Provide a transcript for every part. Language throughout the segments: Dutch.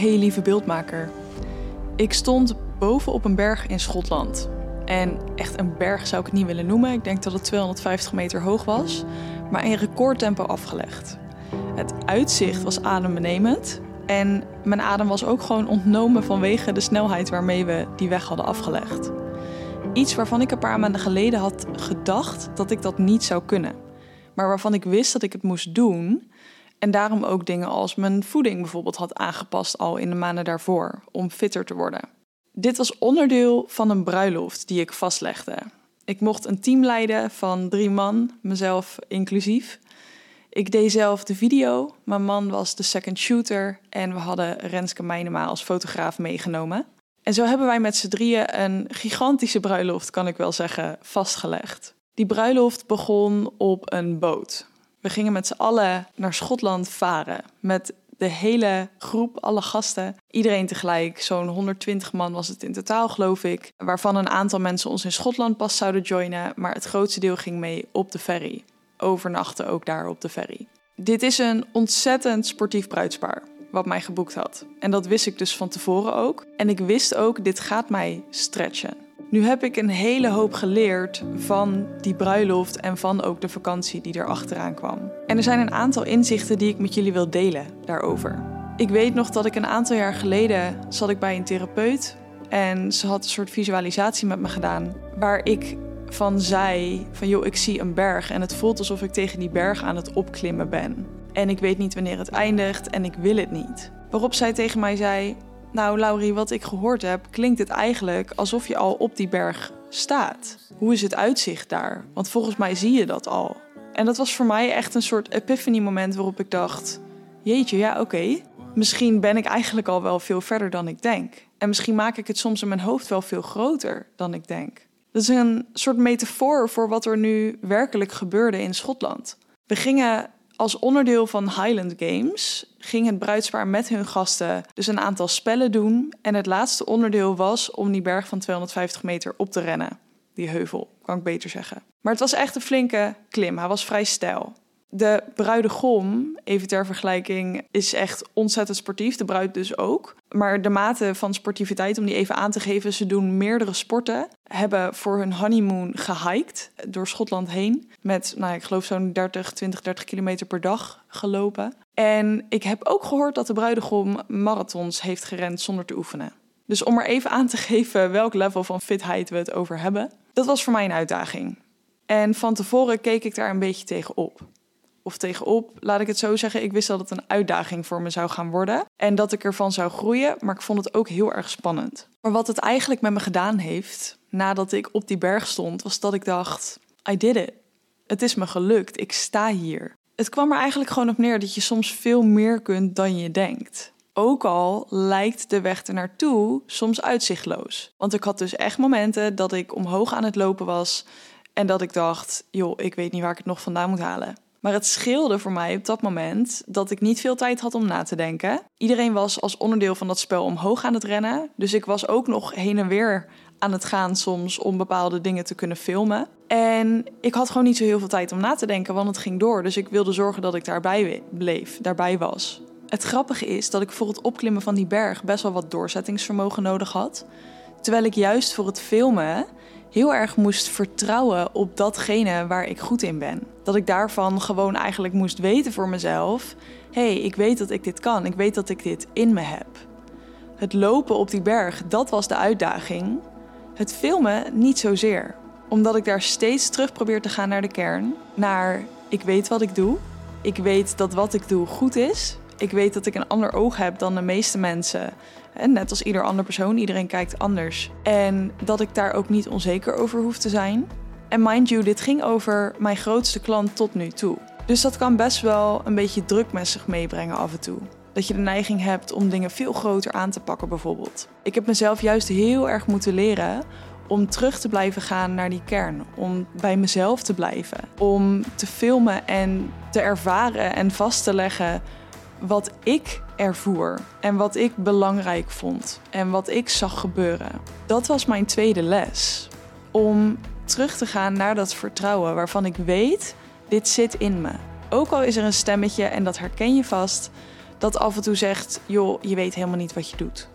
Hey lieve beeldmaker. Ik stond boven op een berg in Schotland. En echt een berg zou ik het niet willen noemen. Ik denk dat het 250 meter hoog was. Maar in recordtempo afgelegd. Het uitzicht was adembenemend. En mijn adem was ook gewoon ontnomen vanwege de snelheid waarmee we die weg hadden afgelegd. Iets waarvan ik een paar maanden geleden had gedacht dat ik dat niet zou kunnen. Maar waarvan ik wist dat ik het moest doen. En daarom ook dingen als mijn voeding bijvoorbeeld had aangepast al in de maanden daarvoor om fitter te worden. Dit was onderdeel van een bruiloft die ik vastlegde. Ik mocht een team leiden van drie man, mezelf inclusief. Ik deed zelf de video, mijn man was de second shooter en we hadden Renske Meijnema als fotograaf meegenomen. En zo hebben wij met z'n drieën een gigantische bruiloft, kan ik wel zeggen, vastgelegd. Die bruiloft begon op een boot. We gingen met z'n allen naar Schotland varen met de hele groep, alle gasten, iedereen tegelijk. Zo'n 120 man was het in totaal, geloof ik. Waarvan een aantal mensen ons in Schotland pas zouden joinen, maar het grootste deel ging mee op de ferry. Overnachten ook daar op de ferry. Dit is een ontzettend sportief bruidspaar wat mij geboekt had. En dat wist ik dus van tevoren ook. En ik wist ook, dit gaat mij stretchen. Nu heb ik een hele hoop geleerd van die bruiloft en van ook de vakantie die er achteraan kwam. En er zijn een aantal inzichten die ik met jullie wil delen daarover. Ik weet nog dat ik een aantal jaar geleden zat ik bij een therapeut en ze had een soort visualisatie met me gedaan waar ik van zei van joh, ik zie een berg en het voelt alsof ik tegen die berg aan het opklimmen ben. En ik weet niet wanneer het eindigt en ik wil het niet. Waarop zij tegen mij zei: Nou, Laurie, wat ik gehoord heb, klinkt het eigenlijk alsof je al op die berg staat. Hoe is het uitzicht daar? Want volgens mij zie je dat al. En dat was voor mij echt een soort epiphany-moment waarop ik dacht: Jeetje, ja, oké. Misschien ben ik eigenlijk al wel veel verder dan ik denk. En misschien maak ik het soms in mijn hoofd wel veel groter dan ik denk. Dat is een soort metafoor voor wat er nu werkelijk gebeurde in Schotland. We gingen als onderdeel van Highland Games ging het bruidspaar met hun gasten dus een aantal spellen doen. En het laatste onderdeel was om die berg van 250 meter op te rennen. Die heuvel, kan ik beter zeggen. Maar het was echt een flinke klim. Hij was vrij stijl. De bruidegom, even ter vergelijking, is echt ontzettend sportief. De bruid dus ook. Maar de mate van sportiviteit, om die even aan te geven, ze doen meerdere sporten. Hebben voor hun honeymoon gehiked door Schotland heen. Met, nou, ik geloof zo'n 30, 20, 30 kilometer per dag gelopen. En ik heb ook gehoord dat de bruidegom marathons heeft gerend zonder te oefenen. Dus om er even aan te geven welk level van fitheid we het over hebben. Dat was voor mij een uitdaging. En van tevoren keek ik daar een beetje tegen op of tegenop. Laat ik het zo zeggen, ik wist dat het een uitdaging voor me zou gaan worden en dat ik ervan zou groeien, maar ik vond het ook heel erg spannend. Maar wat het eigenlijk met me gedaan heeft, nadat ik op die berg stond, was dat ik dacht: I did it. Het is me gelukt, ik sta hier. Het kwam er eigenlijk gewoon op neer dat je soms veel meer kunt dan je denkt. Ook al lijkt de weg er naartoe soms uitzichtloos. Want ik had dus echt momenten dat ik omhoog aan het lopen was en dat ik dacht: joh, ik weet niet waar ik het nog vandaan moet halen. Maar het scheelde voor mij op dat moment dat ik niet veel tijd had om na te denken. Iedereen was als onderdeel van dat spel omhoog aan het rennen. Dus ik was ook nog heen en weer aan het gaan soms om bepaalde dingen te kunnen filmen. En ik had gewoon niet zo heel veel tijd om na te denken, want het ging door. Dus ik wilde zorgen dat ik daarbij bleef, daarbij was. Het grappige is dat ik voor het opklimmen van die berg best wel wat doorzettingsvermogen nodig had. Terwijl ik juist voor het filmen heel erg moest vertrouwen op datgene waar ik goed in ben. Dat ik daarvan gewoon eigenlijk moest weten voor mezelf: hé, hey, ik weet dat ik dit kan, ik weet dat ik dit in me heb. Het lopen op die berg, dat was de uitdaging. Het filmen niet zozeer, omdat ik daar steeds terug probeer te gaan naar de kern, naar ik weet wat ik doe, ik weet dat wat ik doe goed is, ik weet dat ik een ander oog heb dan de meeste mensen. En net als ieder ander persoon, iedereen kijkt anders. En dat ik daar ook niet onzeker over hoef te zijn. En mind you, dit ging over mijn grootste klant tot nu toe. Dus dat kan best wel een beetje druk met zich meebrengen af en toe. Dat je de neiging hebt om dingen veel groter aan te pakken, bijvoorbeeld. Ik heb mezelf juist heel erg moeten leren om terug te blijven gaan naar die kern. Om bij mezelf te blijven. Om te filmen en te ervaren en vast te leggen wat ik ervoer en wat ik belangrijk vond en wat ik zag gebeuren. Dat was mijn tweede les. Om terug te gaan naar dat vertrouwen waarvan ik weet, dit zit in me. Ook al is er een stemmetje en dat herken je vast, dat af en toe zegt: joh, je weet helemaal niet wat je doet.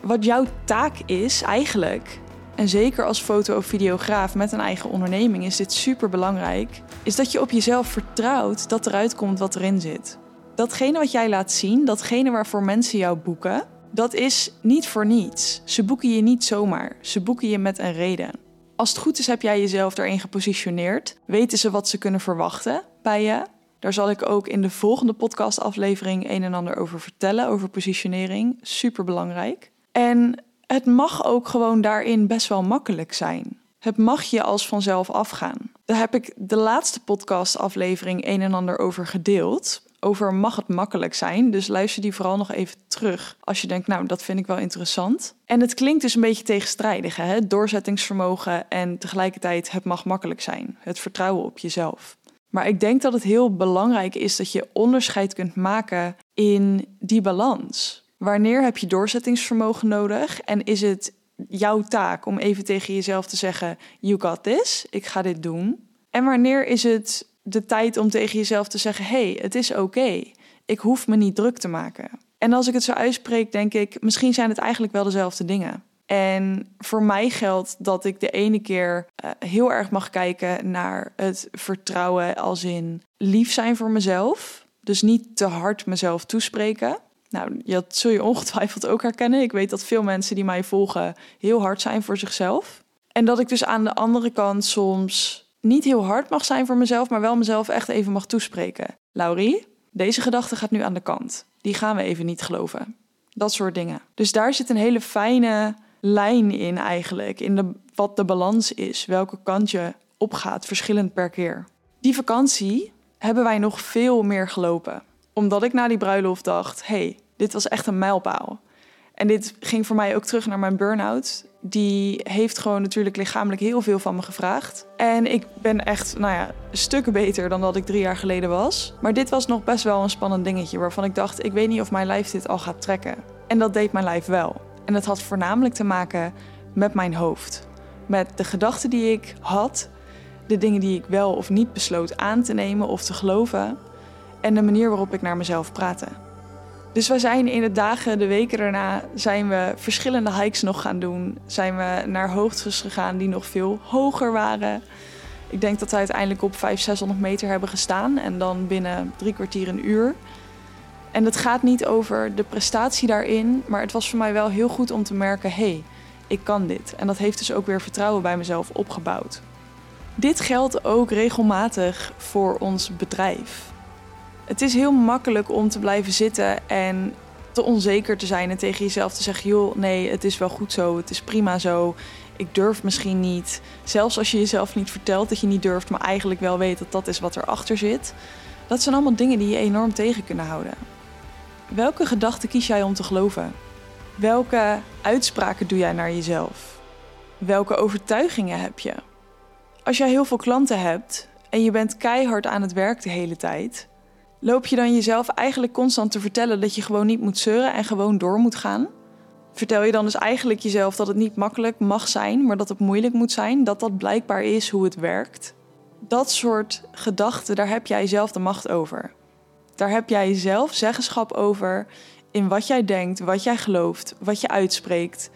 Wat jouw taak is eigenlijk, en zeker als foto- of videograaf met een eigen onderneming is dit super belangrijk, is dat je op jezelf vertrouwt dat eruit komt wat erin zit. Datgene wat jij laat zien, datgene waarvoor mensen jou boeken, dat is niet voor niets. Ze boeken je niet zomaar, ze boeken je met een reden. Als het goed is, heb jij jezelf daarin gepositioneerd. Weten ze wat ze kunnen verwachten bij je? Daar zal ik ook in de volgende podcastaflevering een en ander over vertellen, over positionering. Super belangrijk. En het mag ook gewoon daarin best wel makkelijk zijn. Het mag je als vanzelf afgaan. Daar heb ik de laatste podcastaflevering een en ander over gedeeld. Over mag het makkelijk zijn. Dus luister die vooral nog even terug. Als je denkt, nou, dat vind ik wel interessant. En het klinkt dus een beetje tegenstrijdig. Hè? Doorzettingsvermogen en tegelijkertijd het mag makkelijk zijn. Het vertrouwen op jezelf. Maar ik denk dat het heel belangrijk is dat je onderscheid kunt maken in die balans. Wanneer heb je doorzettingsvermogen nodig en is het jouw taak om even tegen jezelf te zeggen: You got this, ik ga dit doen? En wanneer is het de tijd om tegen jezelf te zeggen: Hey, het is oké, ik hoef me niet druk te maken? En als ik het zo uitspreek, denk ik: misschien zijn het eigenlijk wel dezelfde dingen. En voor mij geldt dat ik de ene keer uh, heel erg mag kijken naar het vertrouwen als in lief zijn voor mezelf. Dus niet te hard mezelf toespreken. Nou, dat zul je ongetwijfeld ook herkennen. Ik weet dat veel mensen die mij volgen heel hard zijn voor zichzelf. En dat ik dus aan de andere kant soms niet heel hard mag zijn voor mezelf, maar wel mezelf echt even mag toespreken. Laurie, deze gedachte gaat nu aan de kant. Die gaan we even niet geloven. Dat soort dingen. Dus daar zit een hele fijne lijn in eigenlijk. In wat de balans is. Welke kant je opgaat, verschillend per keer. Die vakantie hebben wij nog veel meer gelopen. Omdat ik na die bruiloft dacht: hey, dit was echt een mijlpaal. En dit ging voor mij ook terug naar mijn burn-out. Die heeft gewoon natuurlijk lichamelijk heel veel van me gevraagd. En ik ben echt, nou ja, stukken beter dan dat ik drie jaar geleden was. Maar dit was nog best wel een spannend dingetje waarvan ik dacht: ik weet niet of mijn lijf dit al gaat trekken. En dat deed mijn lijf wel. En dat had voornamelijk te maken met mijn hoofd. Met de gedachten die ik had, de dingen die ik wel of niet besloot aan te nemen of te geloven. En de manier waarop ik naar mezelf praatte. Dus we zijn in de dagen, de weken daarna, zijn we verschillende hikes nog gaan doen. Zijn we naar hoogtes gegaan die nog veel hoger waren. Ik denk dat we uiteindelijk op 500, 600 meter hebben gestaan. En dan binnen drie kwartier een uur. En het gaat niet over de prestatie daarin. Maar het was voor mij wel heel goed om te merken, hé, hey, ik kan dit. En dat heeft dus ook weer vertrouwen bij mezelf opgebouwd. Dit geldt ook regelmatig voor ons bedrijf. Het is heel makkelijk om te blijven zitten en te onzeker te zijn en tegen jezelf te zeggen: joh, nee, het is wel goed zo, het is prima zo. Ik durf misschien niet. Zelfs als je jezelf niet vertelt dat je niet durft, maar eigenlijk wel weet dat dat is wat erachter zit. Dat zijn allemaal dingen die je enorm tegen kunnen houden. Welke gedachten kies jij om te geloven? Welke uitspraken doe jij naar jezelf? Welke overtuigingen heb je? Als jij heel veel klanten hebt en je bent keihard aan het werk de hele tijd, Loop je dan jezelf eigenlijk constant te vertellen dat je gewoon niet moet zeuren en gewoon door moet gaan? Vertel je dan dus eigenlijk jezelf dat het niet makkelijk mag zijn, maar dat het moeilijk moet zijn, dat dat blijkbaar is hoe het werkt? Dat soort gedachten, daar heb jij zelf de macht over. Daar heb jij zelf zeggenschap over in wat jij denkt, wat jij gelooft, wat je uitspreekt.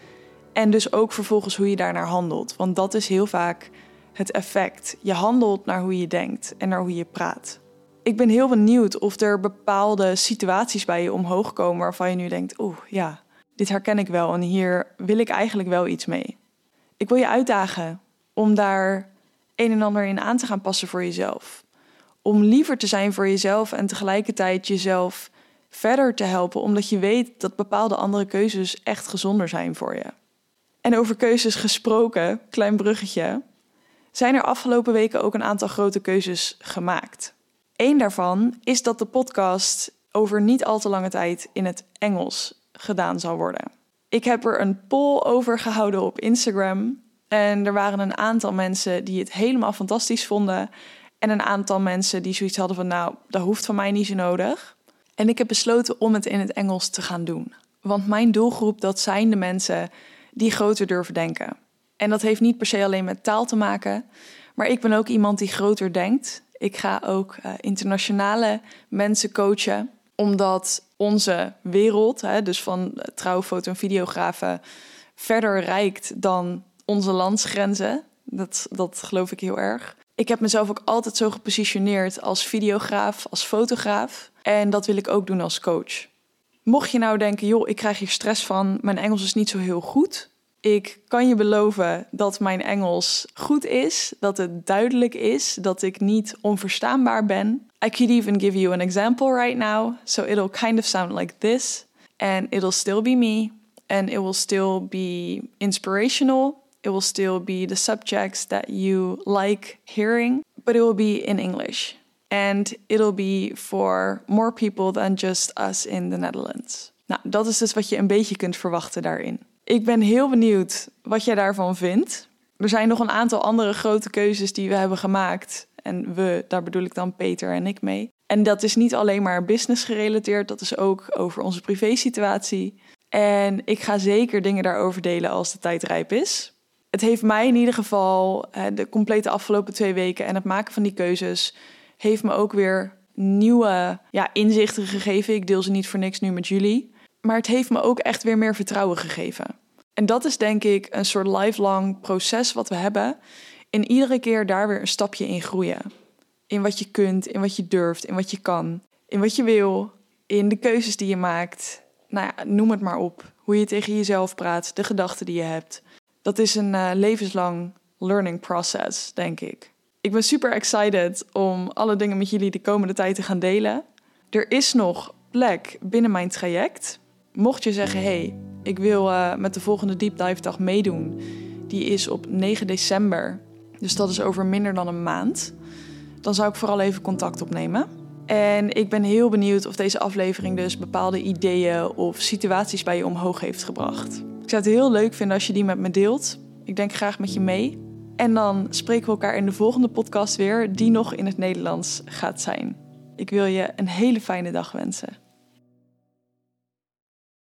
En dus ook vervolgens hoe je daarnaar handelt. Want dat is heel vaak het effect. Je handelt naar hoe je denkt en naar hoe je praat. Ik ben heel benieuwd of er bepaalde situaties bij je omhoog komen waarvan je nu denkt: oeh, ja, dit herken ik wel en hier wil ik eigenlijk wel iets mee. Ik wil je uitdagen om daar een en ander in aan te gaan passen voor jezelf. Om liever te zijn voor jezelf en tegelijkertijd jezelf verder te helpen, omdat je weet dat bepaalde andere keuzes echt gezonder zijn voor je. En over keuzes gesproken, klein bruggetje, zijn er afgelopen weken ook een aantal grote keuzes gemaakt. Eén daarvan is dat de podcast over niet al te lange tijd in het Engels gedaan zal worden. Ik heb er een poll over gehouden op Instagram. En er waren een aantal mensen die het helemaal fantastisch vonden. En een aantal mensen die zoiets hadden van, nou, dat hoeft van mij niet zo nodig. En ik heb besloten om het in het Engels te gaan doen. Want mijn doelgroep, dat zijn de mensen die groter durven denken. En dat heeft niet per se alleen met taal te maken. Maar ik ben ook iemand die groter denkt. Ik ga ook uh, internationale mensen coachen, omdat onze wereld, hè, dus van trouwfoto en videografen, verder reikt dan onze landsgrenzen. Dat, dat geloof ik heel erg. Ik heb mezelf ook altijd zo gepositioneerd als videograaf, als fotograaf. En dat wil ik ook doen als coach. Mocht je nou denken, joh, ik krijg hier stress van, mijn Engels is niet zo heel goed. Ik kan je beloven dat mijn Engels goed is, dat het duidelijk is, dat ik niet onverstaanbaar ben. I could even give you an example right now, so it'll kind of sound like this, and it'll still be me, and it will still be inspirational. It will still be the subjects that you like hearing, but it will be in English. And it'll be for more people than just us in the Netherlands. Nou, dat is dus wat je een beetje kunt verwachten daarin. Ik ben heel benieuwd wat jij daarvan vindt. Er zijn nog een aantal andere grote keuzes die we hebben gemaakt. En we, daar bedoel ik dan Peter en ik mee. En dat is niet alleen maar business gerelateerd, dat is ook over onze privésituatie. En ik ga zeker dingen daarover delen als de tijd rijp is. Het heeft mij in ieder geval de complete afgelopen twee weken en het maken van die keuzes heeft me ook weer nieuwe ja, inzichten gegeven. Ik deel ze niet voor niks nu met jullie. Maar het heeft me ook echt weer meer vertrouwen gegeven. En dat is denk ik een soort lifelong proces wat we hebben. En iedere keer daar weer een stapje in groeien. In wat je kunt, in wat je durft, in wat je kan, in wat je wil, in de keuzes die je maakt. Nou ja, noem het maar op. Hoe je tegen jezelf praat, de gedachten die je hebt. Dat is een uh, levenslang learning process, denk ik. Ik ben super excited om alle dingen met jullie de komende tijd te gaan delen. Er is nog plek binnen mijn traject. Mocht je zeggen, hey, ik wil uh, met de volgende Deep Dive dag meedoen. Die is op 9 december. Dus dat is over minder dan een maand. Dan zou ik vooral even contact opnemen. En ik ben heel benieuwd of deze aflevering dus bepaalde ideeën of situaties bij je omhoog heeft gebracht. Ik zou het heel leuk vinden als je die met me deelt. Ik denk graag met je mee. En dan spreken we elkaar in de volgende podcast weer, die nog in het Nederlands gaat zijn. Ik wil je een hele fijne dag wensen.